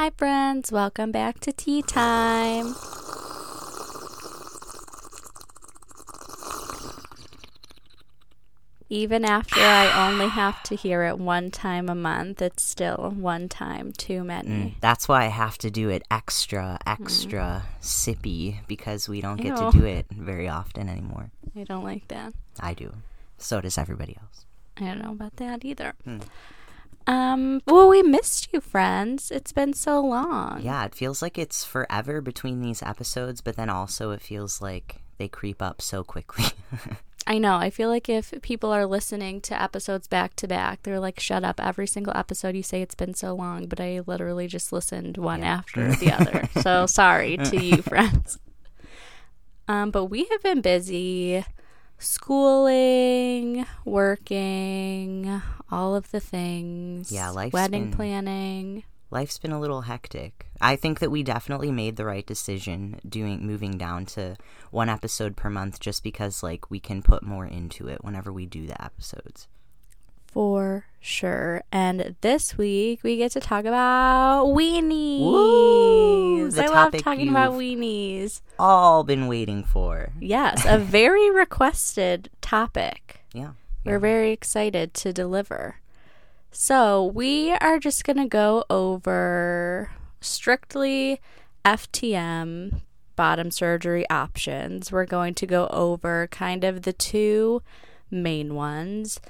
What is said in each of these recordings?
Hi, friends. Welcome back to tea time. Even after I only have to hear it one time a month, it's still one time too many. Mm, that's why I have to do it extra, extra sippy because we don't get to do it very often anymore. I don't like that. I do. So does everybody else. I don't know about that either. Hmm. Um, well, we missed you, friends. It's been so long. Yeah, it feels like it's forever between these episodes, but then also it feels like they creep up so quickly. I know. I feel like if people are listening to episodes back to back, they're like, shut up. Every single episode you say it's been so long, but I literally just listened one after the other. So sorry to you, friends. Um, but we have been busy schooling, working, all of the things. Yeah, life's wedding been- planning. Life's been a little hectic. I think that we definitely made the right decision doing moving down to one episode per month just because like we can put more into it whenever we do the episodes. For sure. And this week we get to talk about weenies. Woo! I love talking about weenies. All been waiting for. Yes, a very requested topic. Yeah. We're very excited to deliver. So, we are just going to go over strictly FTM bottom surgery options. We're going to go over kind of the two main ones.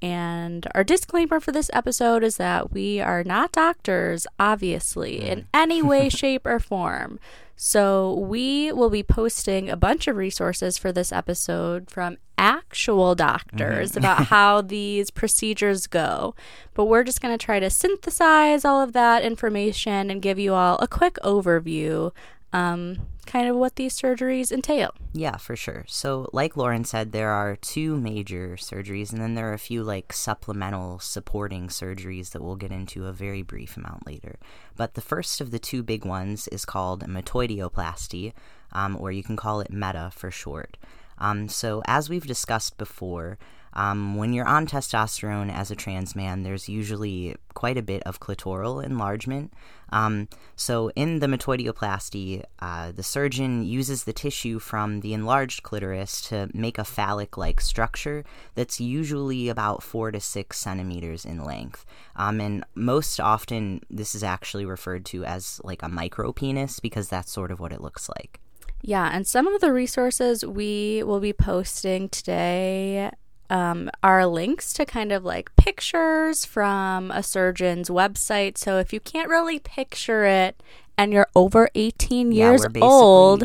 And our disclaimer for this episode is that we are not doctors, obviously, in any way, shape, or form. So, we will be posting a bunch of resources for this episode from actual doctors about how these procedures go. But we're just going to try to synthesize all of that information and give you all a quick overview, um, kind of what these surgeries entail. Yeah, for sure. So, like Lauren said, there are two major surgeries, and then there are a few like supplemental supporting surgeries that we'll get into a very brief amount later. But the first of the two big ones is called metoidioplasty, um, or you can call it META for short. Um, so, as we've discussed before, um, when you're on testosterone as a trans man, there's usually quite a bit of clitoral enlargement. Um, so, in the metoidioplasty, uh, the surgeon uses the tissue from the enlarged clitoris to make a phallic like structure that's usually about four to six centimeters in length. Um, and most often, this is actually referred to as like a micro penis because that's sort of what it looks like. Yeah, and some of the resources we will be posting today um, are links to kind of like pictures from a surgeon's website. So if you can't really picture it and you're over 18 Yeah, years old,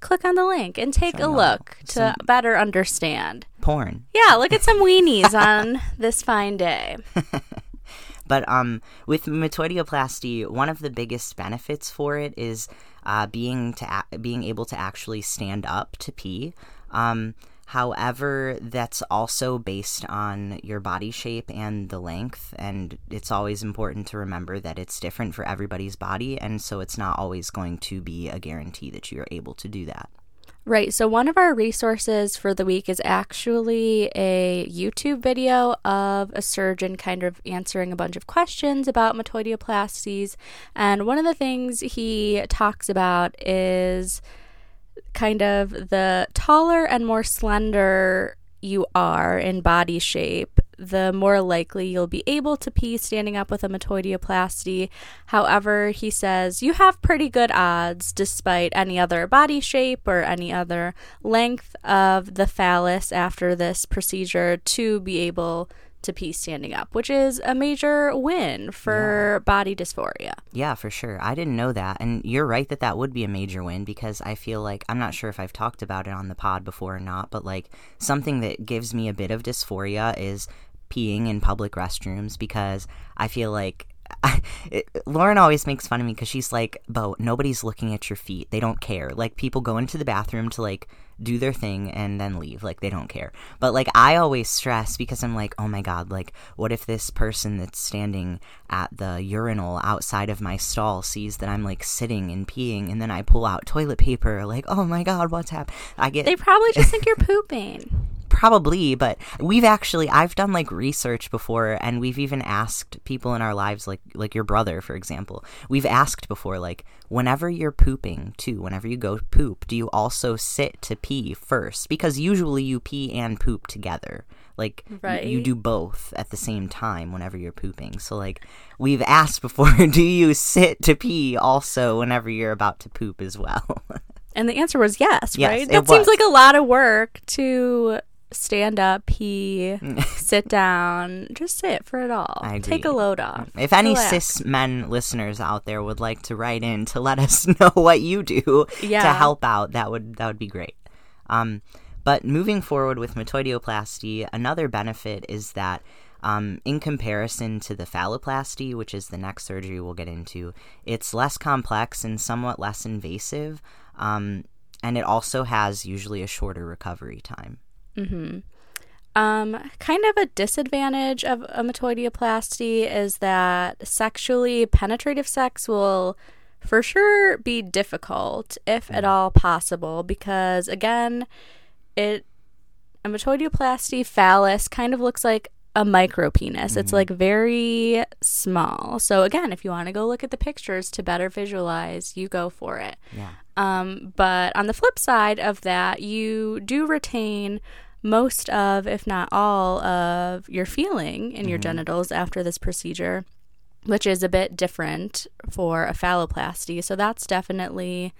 click on the link and take a look to better understand. porn. Yeah, look at some weenies on this fine day. But um, with metoidioplasty, one of the biggest benefits for it is uh, being to a- being able to actually stand up to pee. Um, however, that's also based on your body shape and the length, and it's always important to remember that it's different for everybody's body, and so it's not always going to be a guarantee that you're able to do that. Right. So, one of our resources for the week is actually a YouTube video of a surgeon kind of answering a bunch of questions about metoidioplasties. And one of the things he talks about is kind of the taller and more slender you are in body shape, the more likely you'll be able to pee standing up with a metoidioplasty. However, he says you have pretty good odds despite any other body shape or any other length of the phallus after this procedure to be able to pee standing up, which is a major win for body dysphoria. Yeah, for sure. I didn't know that. And you're right that that would be a major win because I feel like I'm not sure if I've talked about it on the pod before or not, but like something that gives me a bit of dysphoria is peeing in public restrooms because I feel like it, Lauren always makes fun of me because she's like, Bo, nobody's looking at your feet. They don't care. Like, people go into the bathroom to, like, do their thing and then leave. Like, they don't care. But, like, I always stress because I'm like, oh my God, like, what if this person that's standing at the urinal outside of my stall sees that I'm, like, sitting and peeing and then I pull out toilet paper? Like, oh my God, what's happening? I get. They probably just think you're pooping. Probably, but we've actually I've done like research before and we've even asked people in our lives like like your brother for example. We've asked before like whenever you're pooping too, whenever you go poop, do you also sit to pee first? Because usually you pee and poop together. Like right. you do both at the same time whenever you're pooping. So like we've asked before, do you sit to pee also whenever you're about to poop as well? And the answer was yes, yes right? That seems like a lot of work to stand up, pee, sit down, just sit for it all. Take a load off. If any Relax. cis men listeners out there would like to write in to let us know what you do yeah. to help out, that would that would be great. Um, but moving forward with metoidioplasty, another benefit is that um, in comparison to the phalloplasty, which is the next surgery we'll get into, it's less complex and somewhat less invasive. Um, and it also has usually a shorter recovery time. Mm-hmm. Um, kind of a disadvantage of a metoidioplasty is that sexually penetrative sex will for sure be difficult, if at mm. all possible, because again, it a metoidioplasty phallus kind of looks like a micro penis. Mm-hmm. It's like very small. So again, if you want to go look at the pictures to better visualize, you go for it. Yeah. Um, but on the flip side of that, you do retain most of, if not all, of your feeling in mm-hmm. your genitals after this procedure, which is a bit different for a phalloplasty. So that's definitely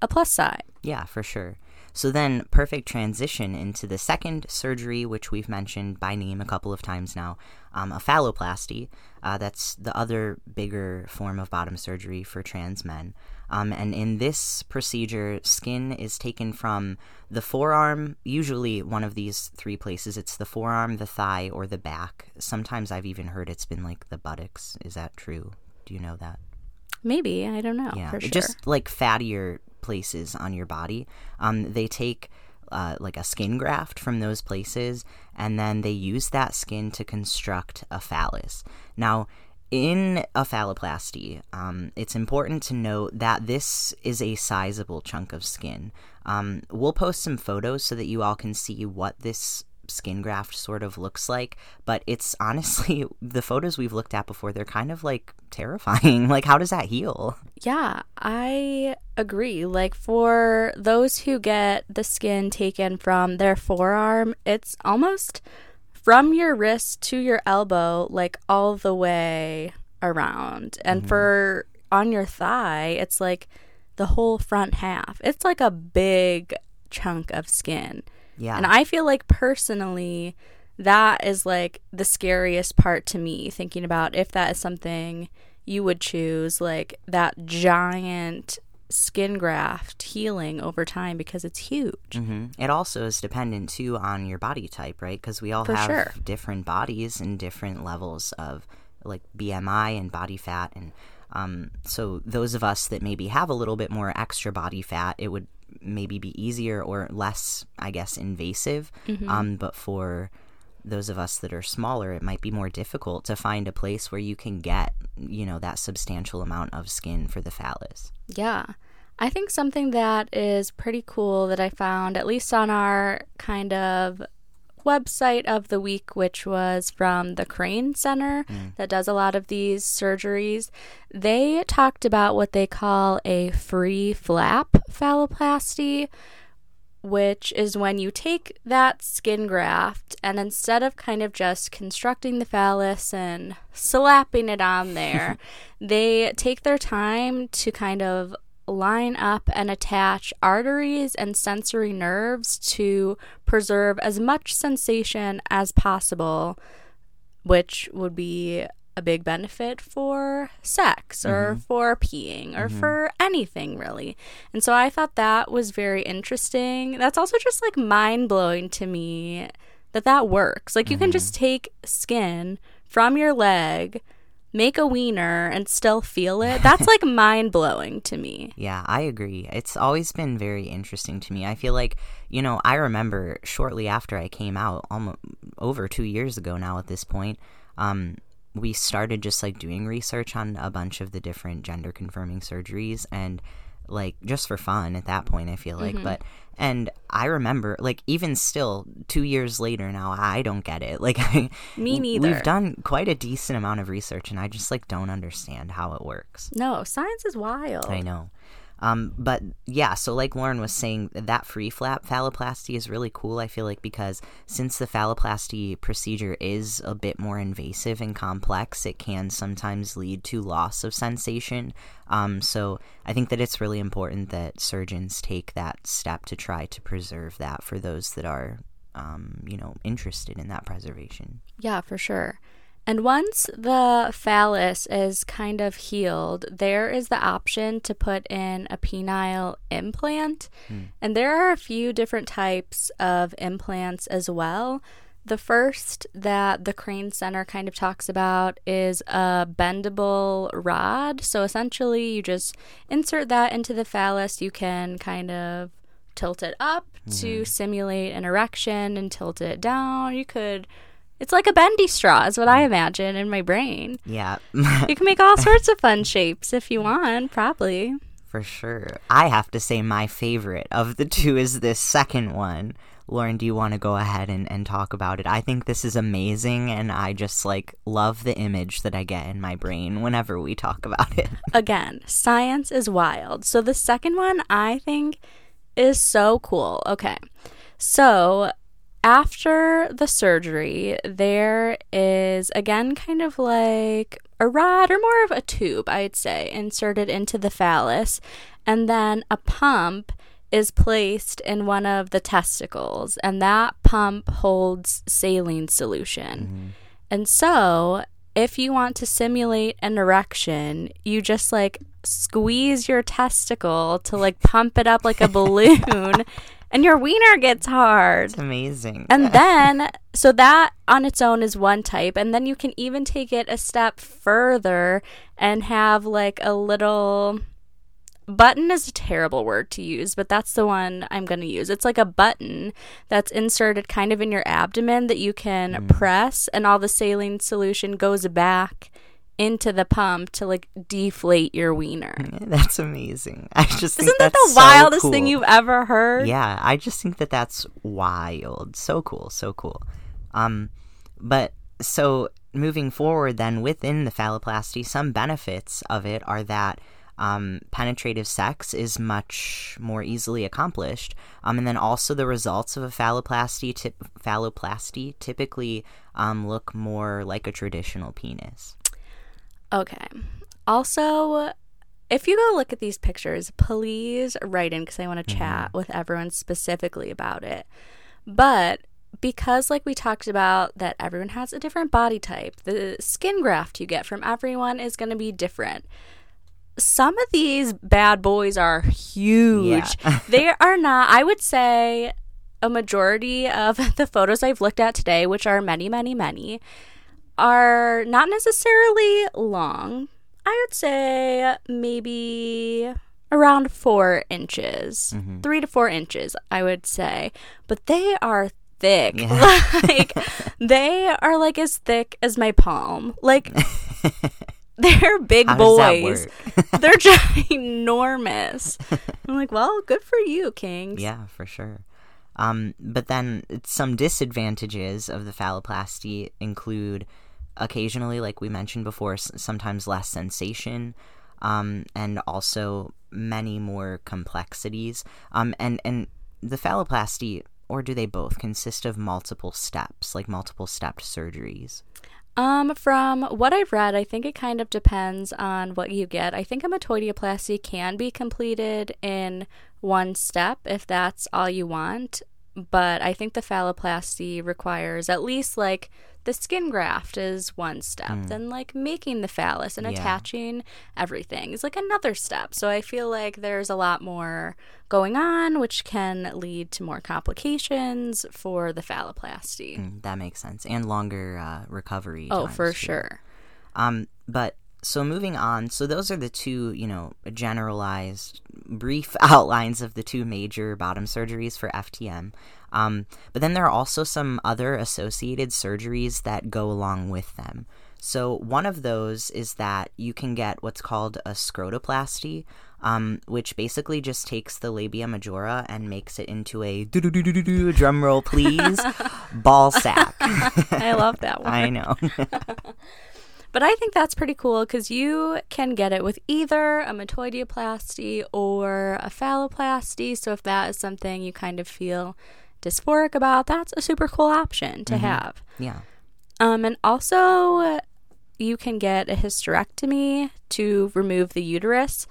a plus side. Yeah, for sure. So then, perfect transition into the second surgery, which we've mentioned by name a couple of times now, um, a phalloplasty. Uh, that's the other bigger form of bottom surgery for trans men. Um, and in this procedure, skin is taken from the forearm, usually one of these three places. It's the forearm, the thigh, or the back. Sometimes I've even heard it's been like the buttocks. Is that true? Do you know that? Maybe. I don't know. Yeah. Sure. Just like fattier places on your body. Um, they take. Uh, like a skin graft from those places, and then they use that skin to construct a phallus. Now, in a phalloplasty, um, it's important to note that this is a sizable chunk of skin. Um, we'll post some photos so that you all can see what this skin graft sort of looks like, but it's honestly the photos we've looked at before, they're kind of like terrifying. like, how does that heal? Yeah, I agree. Like, for those who get the skin taken from their forearm, it's almost from your wrist to your elbow, like all the way around. And mm-hmm. for on your thigh, it's like the whole front half. It's like a big chunk of skin. Yeah. And I feel like personally, that is like the scariest part to me, thinking about if that is something you would choose, like that giant skin graft healing over time because it's huge. Mm-hmm. It also is dependent too on your body type, right? Because we all For have sure. different bodies and different levels of like BMI and body fat, and um, so those of us that maybe have a little bit more extra body fat, it would maybe be easier or less, I guess, invasive. Mm-hmm. Um, but for those of us that are smaller, it might be more difficult to find a place where you can get, you know, that substantial amount of skin for the phallus. Yeah. I think something that is pretty cool that I found, at least on our kind of website of the week, which was from the Crane Center mm. that does a lot of these surgeries, they talked about what they call a free flap phalloplasty, which is when you take that skin graft and instead of kind of just constructing the phallus and slapping it on there, they take their time to kind of line up and attach arteries and sensory nerves to preserve as much sensation as possible, which would be a big benefit for sex or mm-hmm. for peeing or mm-hmm. for anything really. And so I thought that was very interesting. That's also just like mind blowing to me that that works. Like you mm-hmm. can just take skin from your leg make a wiener and still feel it that's like mind blowing to me. Yeah i agree. It's always been very interesting to me. I feel like you know i remember shortly after i came out almost over two years ago now at this point um, we started just like doing research on a bunch of the different gender confirming surgeries and like just for fun at that point. I feel like, Mm-hmm. but and I remember like even still two years later now, I don't get it. Like I, Me neither. We've done quite a decent amount of research, and I just like don't understand how it works. No, science is wild. I know. Um, but yeah, so like Lauren was saying, that free flap phalloplasty is really cool. I feel like because since the phalloplasty procedure is a bit more invasive and complex, it can sometimes lead to loss of sensation. Um, so I think that it's really important that surgeons take that step to try to preserve that for those that are, um, you know, interested in that preservation. Yeah, for sure. And once the phallus is kind of healed, there is the option to put in a penile implant. Hmm. And there are a few different types of implants as well. The first that the Crane Center kind of talks about is a bendable rod. So essentially, you just insert that into the phallus. You can kind of tilt it up to mm-hmm. simulate an erection and tilt it down. You could it's like a bendy straw, is what I mm. imagine in my brain. Yeah. You can make all sorts of fun shapes if you want, probably. For sure. I have to say my favorite of the two is this second one. Lauren, do you want to go ahead and, and talk about it? I think this is amazing and I just like love the image that I get in my brain whenever we talk about it. Again, science is wild. So the second one I think is so cool. Okay. So after the surgery, there is again kind of like a rod or more of a tube, I'd say, inserted into the phallus, and then a pump is placed in one of the testicles, and that pump holds saline solution. Mm-hmm. And so, if you want to simulate an erection, you just like squeeze your testicle to like pump it up like a balloon, and your wiener gets hard. It's amazing. And then, so that on its own is one type. And then you can even take it a step further and have like a little button is a terrible word to use, but that's the one I'm going to use. It's like a button that's inserted kind of in your abdomen that you can mm. press, and all the saline solution goes back into the pump to like deflate your wiener. that's amazing. I just think Isn't that that's the so wildest thing you've ever heard? Yeah, I just think that that's wild. So cool, so cool. Um, but so moving forward, then within the phalloplasty, some benefits of it are that um, penetrative sex is much more easily accomplished, um, and then also the results of a phalloplasty phalloplasty typically um, look more like a traditional penis. Okay. Also, if you go look at these pictures, please write in because I want to mm-hmm. chat with everyone specifically about it. But because, like we talked about, that everyone has a different body type, the skin graft you get from everyone is going to be different. Some of these bad boys are huge. they are not, I would say, a majority of the photos I've looked at today, which are many, many, many, are not necessarily long. I would say maybe around four inches, three to four inches, I would say. But they are thick. Like, they are like as thick as my palm. Like, they're big How boys. They're ginormous. I'm like, well, good for you, Kings. Yeah, for sure. Um, but then some disadvantages of the phalloplasty include occasionally, like we mentioned before, sometimes less sensation, um, and also many more complexities. Um, and and the phalloplasty, or do they both consist of multiple steps, like multiple stepped surgeries? Um, from what I've read, I think it kind of depends on what you get. I think a metoidioplasty can be completed in one step if that's all you want, but I think the phalloplasty requires at least like the skin graft is one step, then like making the phallus and. Yeah. attaching everything is like another step. So I feel like there's a lot more going on, which can lead to more complications for the phalloplasty. Mm, that makes sense, and longer uh, recovery. Oh, for too. sure. Um, but so moving on, so those are the two, you know, generalized, brief outlines of the two major bottom surgeries for FTM. Um, but then there are also some other associated surgeries that go along with them. So, one of those is that you can get what's called a scrotoplasty, um, which basically just takes the labia majora and makes it into a drum roll, please, ball sack. I love that one. I know. But I think that's pretty cool because you can get it with either a metoidioplasty or a phalloplasty. So if that is something you kind of feel dysphoric about, that's a super cool option to have. yeah. Um, and also, you can get a hysterectomy to remove the uterus.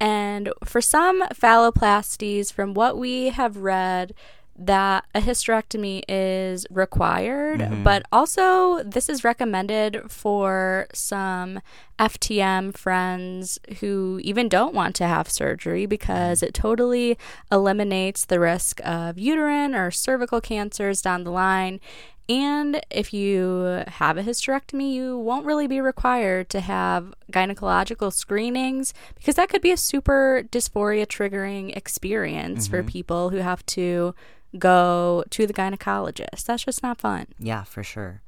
And for some phalloplasties, from what we have read, that a hysterectomy is required, mm-hmm. but also this is recommended for some FTM friends who even don't want to have surgery because it totally eliminates the risk of uterine or cervical cancers down the line. And if you have a hysterectomy, you won't really be required to have gynecological screenings because that could be a super dysphoria triggering experience for people who have to go to the gynecologist. That's just not fun. Yeah, for sure.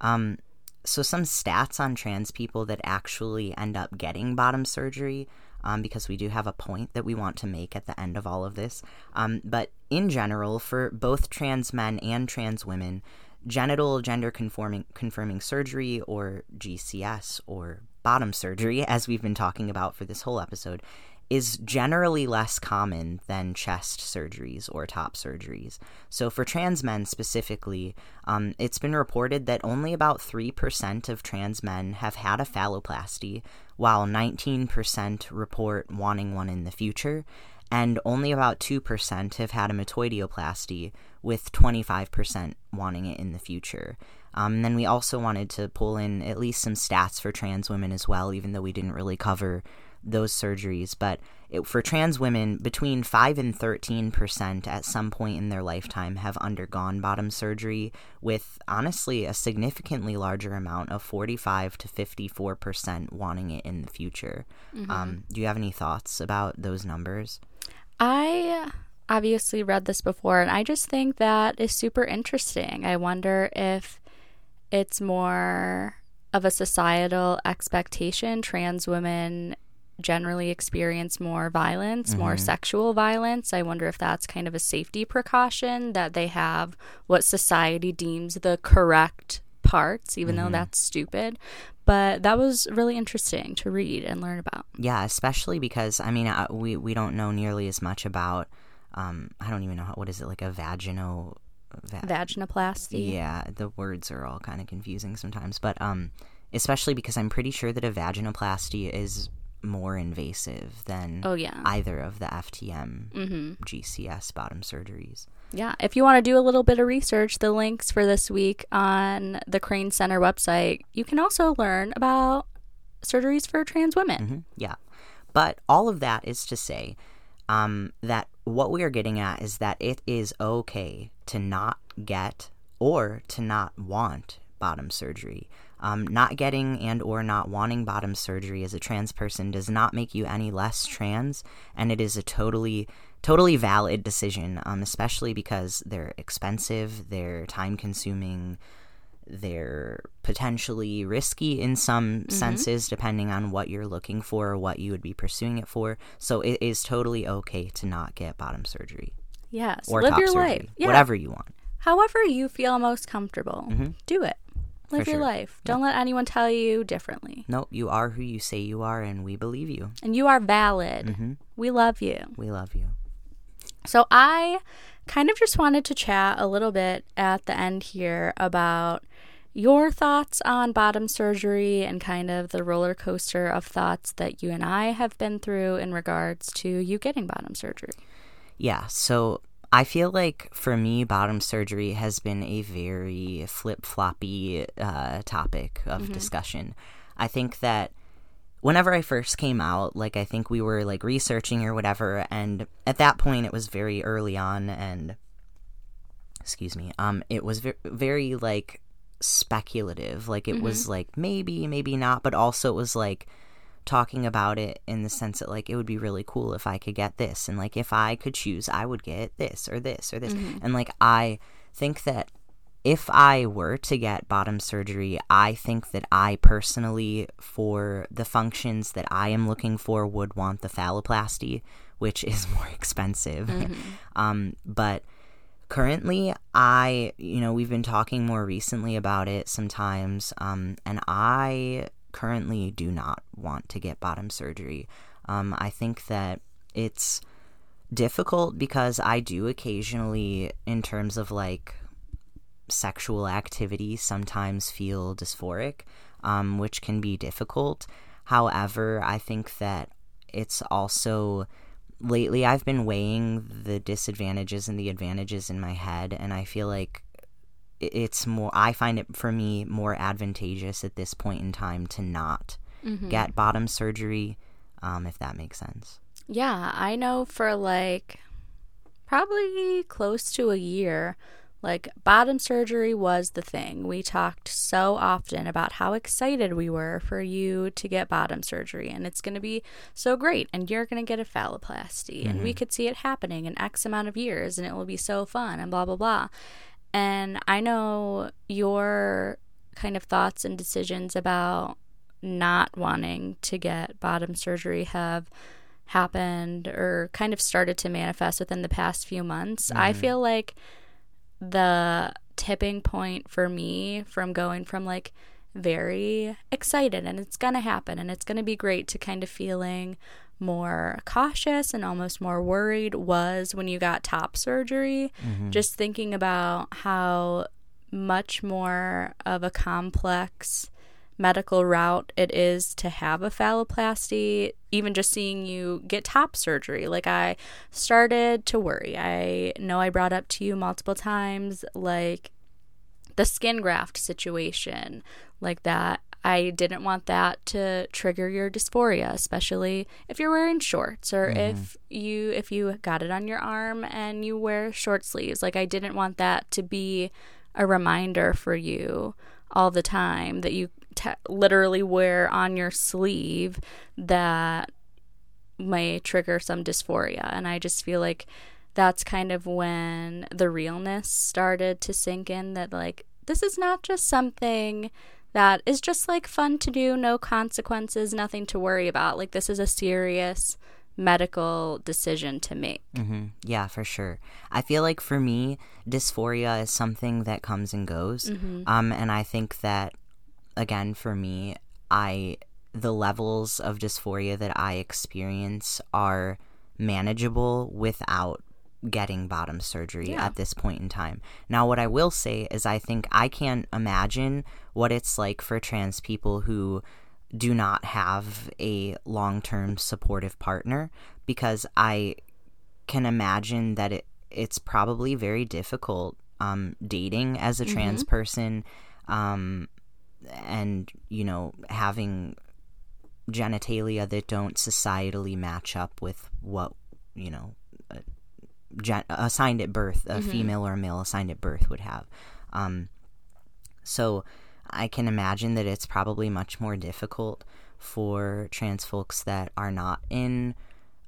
Um, so some stats on trans people that actually end up getting bottom surgery, um, because we do have a point that we want to make at the end of all of this. Um, but in general, for both trans men and trans women, genital gender conforming confirming surgery or GCS or bottom surgery, as we've been talking about for this whole episode, is generally less common than chest surgeries or top surgeries. So, for trans men specifically, um, it's been reported that only about 3% of trans men have had a phalloplasty, while 19% report wanting one in the future, and only about 2% have had a metoidioplasty, with 25% wanting it in the future. Um, and then we also wanted to pull in at least some stats for trans women as well, even though we didn't really cover those surgeries. But it, for trans women, between 5 and 13% at some point in their lifetime have undergone bottom surgery, with honestly a significantly larger amount of 45 to 54% wanting it in the future. Um, do you have any thoughts about those numbers? I obviously read this before, and I just think that is super interesting. I wonder if it's more of a societal expectation. Trans women generally experience more violence, more sexual violence. I wonder if that's kind of a safety precaution that they have what society deems the correct parts, even though that's stupid. But that was really interesting to read and learn about. Yeah, especially because I mean, uh, we we don't know nearly as much about. Um, I don't even know how, what is it like a vaginal. Va- Vaginoplasty. yeah, the words are all kind of confusing sometimes, but um, especially because I'm pretty sure that a vaginoplasty is more invasive than Oh, yeah. either of the FTM GCS bottom surgeries. Yeah, if you want to do a little bit of research, the links for this week on the Crane Center website, you can also learn about surgeries for trans women. Mhm, Yeah. But all of that is to say um, that what we are getting at is that it is okay to not get or to not want bottom surgery. Um, not getting and or not wanting bottom surgery as a trans person does not make you any less trans, and it is a totally totally valid decision, um, especially because they're expensive, they're time consuming, they're potentially risky in some Mm-hmm. senses depending on what you're looking for or what you would be pursuing it for so it is totally okay to not get bottom surgery Yes, or live top your surgery life. Yeah. whatever you want However you feel most comfortable, do it. Live For your sure. life. Don't let anyone tell you differently. nope you are who you say you are and we believe you And you are valid. Mm-hmm. We love you. we love you So I kind of just wanted to chat a little bit at the end here about your thoughts on bottom surgery and kind of the roller coaster of thoughts that you and I have been through in regards to you getting bottom surgery. Yeah, so I feel like for me, bottom surgery has been a very flip floppy uh, topic of discussion. I think that whenever I first came out, like, I think we were like researching or whatever, and at that point, it was very early on, and excuse me, um, it was ve- very like speculative. Like, it was like maybe, maybe not, but also it was like, talking about it in the sense that like it would be really cool if I could get this and like if I could choose I would get this or this or this and like I think that if I were to get bottom surgery, I think that I personally, for the functions that I am looking for, would want the phalloplasty, which is more expensive. Mm-hmm. um, but currently, I, you know, we've been talking more recently about it sometimes, um, and I currently do not want to get bottom surgery. Um, I think that it's difficult because I do occasionally, in terms of like sexual activity sometimes feel dysphoric, um, which can be difficult. However, I think that it's also lately I've been weighing the disadvantages and the advantages in my head, and I feel like it's more, I find it for me more advantageous at this point in time to not mm-hmm. get bottom surgery, um, if that makes sense. Yeah, I know for like probably close to a year. Like, bottom surgery was the thing. We talked so often about how excited we were for you to get bottom surgery, and it's going to be so great, and you're going to get a phalloplasty, mm-hmm. and we mm-hmm. could see it happening in X amount of years, and it will be so fun, and blah, blah, blah. And I know your kind of thoughts and decisions about not wanting to get bottom surgery have happened or kind of started to manifest within the past few months. Mm-hmm. I feel like the tipping point for me from going from like very excited and it's going to happen and it's going to be great to kind of feeling more cautious and almost more worried was when you got top surgery. Mm-hmm. Just thinking about how much more of a complex medical route it is to have a phalloplasty, even just seeing you get top surgery. Like, I started to worry. I know I brought up to you multiple times, like the skin graft situation, like that. I didn't want that to trigger your dysphoria, especially if you're wearing shorts or mm-hmm. if you if you got it on your arm and you wear short sleeves. Like I didn't want that to be a reminder for you all the time that you te- literally wear on your sleeve that may trigger some dysphoria. And I just feel like that's kind of when the realness started to sink in that, like, this is not just something that is just like fun to do, no consequences, nothing to worry about. Like, this is a serious medical decision to make. Mm-hmm. Yeah, for sure. I feel like for me, dysphoria is something that comes and goes. Mm-hmm. Um, and I think that again for me, I the levels of dysphoria that I experience are manageable without getting bottom surgery yeah. at this point in time. Now, what I will say is, I think I can't imagine what it's like for trans people who do not have a long term supportive partner because I can imagine that it it's probably very difficult um, dating as a mm-hmm. trans person um, and you know having genitalia that don't societally match up with what you know gen- assigned at birth a mm-hmm. female or a male assigned at birth would have um, so i can imagine that it's probably much more difficult for trans folks that are not in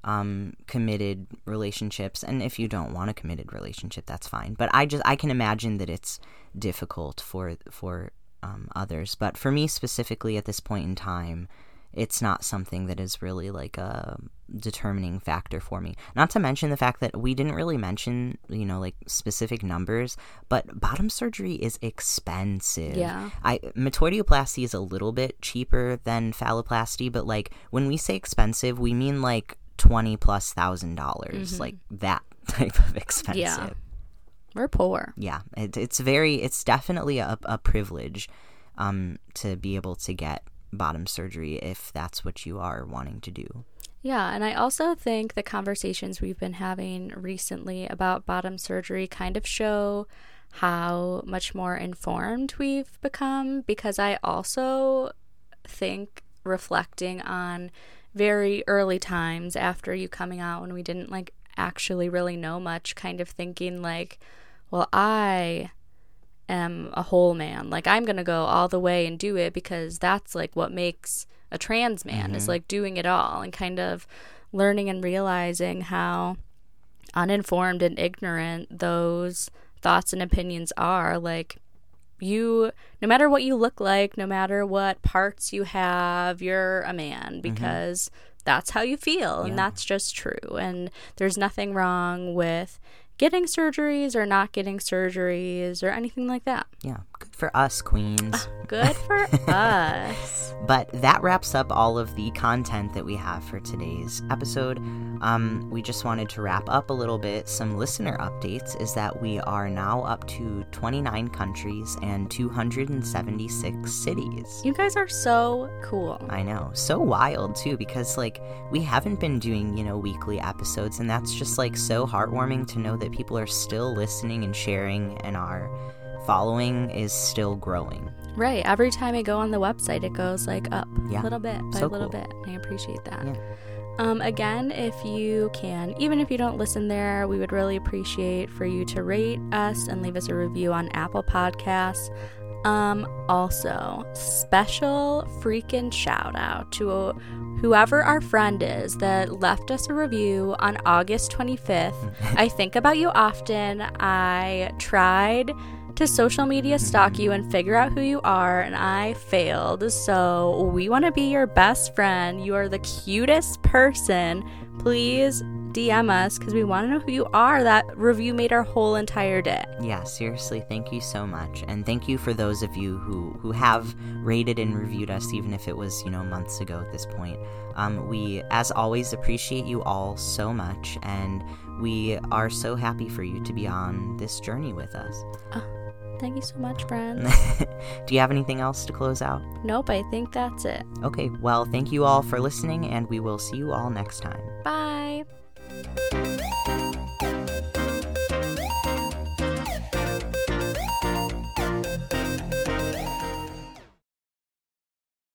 um, committed relationships and if you don't want a committed relationship that's fine but i just i can imagine that it's difficult for for um, others. But for me specifically at this point in time, it's not something that is really like a determining factor for me. Not to mention the fact that we didn't really mention, you know, like specific numbers, but bottom surgery is expensive. Yeah. I metoidioplasty is a little bit cheaper than phalloplasty, but like when we say expensive, we mean like 20 plus thousand dollars, mm-hmm. like that type of expensive. Yeah. We're poor. Yeah, it, it's very, it's definitely a, a privilege um, to be able to get bottom surgery if that's what you are wanting to do. Yeah, and I also think the conversations we've been having recently about bottom surgery kind of show how much more informed we've become because I also think reflecting on very early times after you coming out when we didn't like actually really know much, kind of thinking like, well, I am a whole man. Like, I'm going to go all the way and do it because that's like what makes a trans man mm-hmm. is like doing it all and kind of learning and realizing how uninformed and ignorant those thoughts and opinions are. Like, you no matter what you look like, no matter what parts you have, you're a man because that's how you feel and Yeah. that's just true. And there's nothing wrong with getting surgeries or not getting surgeries or anything like that. Yeah, good for us, queens. Good for us. But that wraps up all of the content that we have for today's episode. Um, we just wanted to wrap up a little bit. Some listener updates is that we are now up to 29 countries and 276 cities. You guys are so cool. I know. So wild, too, because, like, we haven't been doing, you know, weekly episodes, and that's just, like, so heartwarming to know that people are still listening and sharing, and our following is still growing. Right. Every time I go on the website, it goes like up Yeah. a little bit by So a little cool. bit. I appreciate that. Yeah. Um, again, if you can, even if you don't listen there, we would really appreciate for you to rate us and leave us a review on Apple Podcasts. Um, also, special freaking shout out to whoever our friend is that left us a review on August 25th. I think about you often. I tried to social media stalk you and figure out who you are, and I failed. So, we want to be your best friend. You are the cutest person. Please DM us because we want to know who you are. That review made our whole entire day. Yeah, seriously, thank you so much. And thank you for those of you who, who have rated and reviewed us, even if it was, you know, months ago at this point. Um, we, as always, appreciate you all so much, and we are so happy for you to be on this journey with us. Thank you so much, friends. Do you have anything else to close out? nope, I think that's it. Okay, well, thank you all for listening, and we will see you all next time. Bye. Música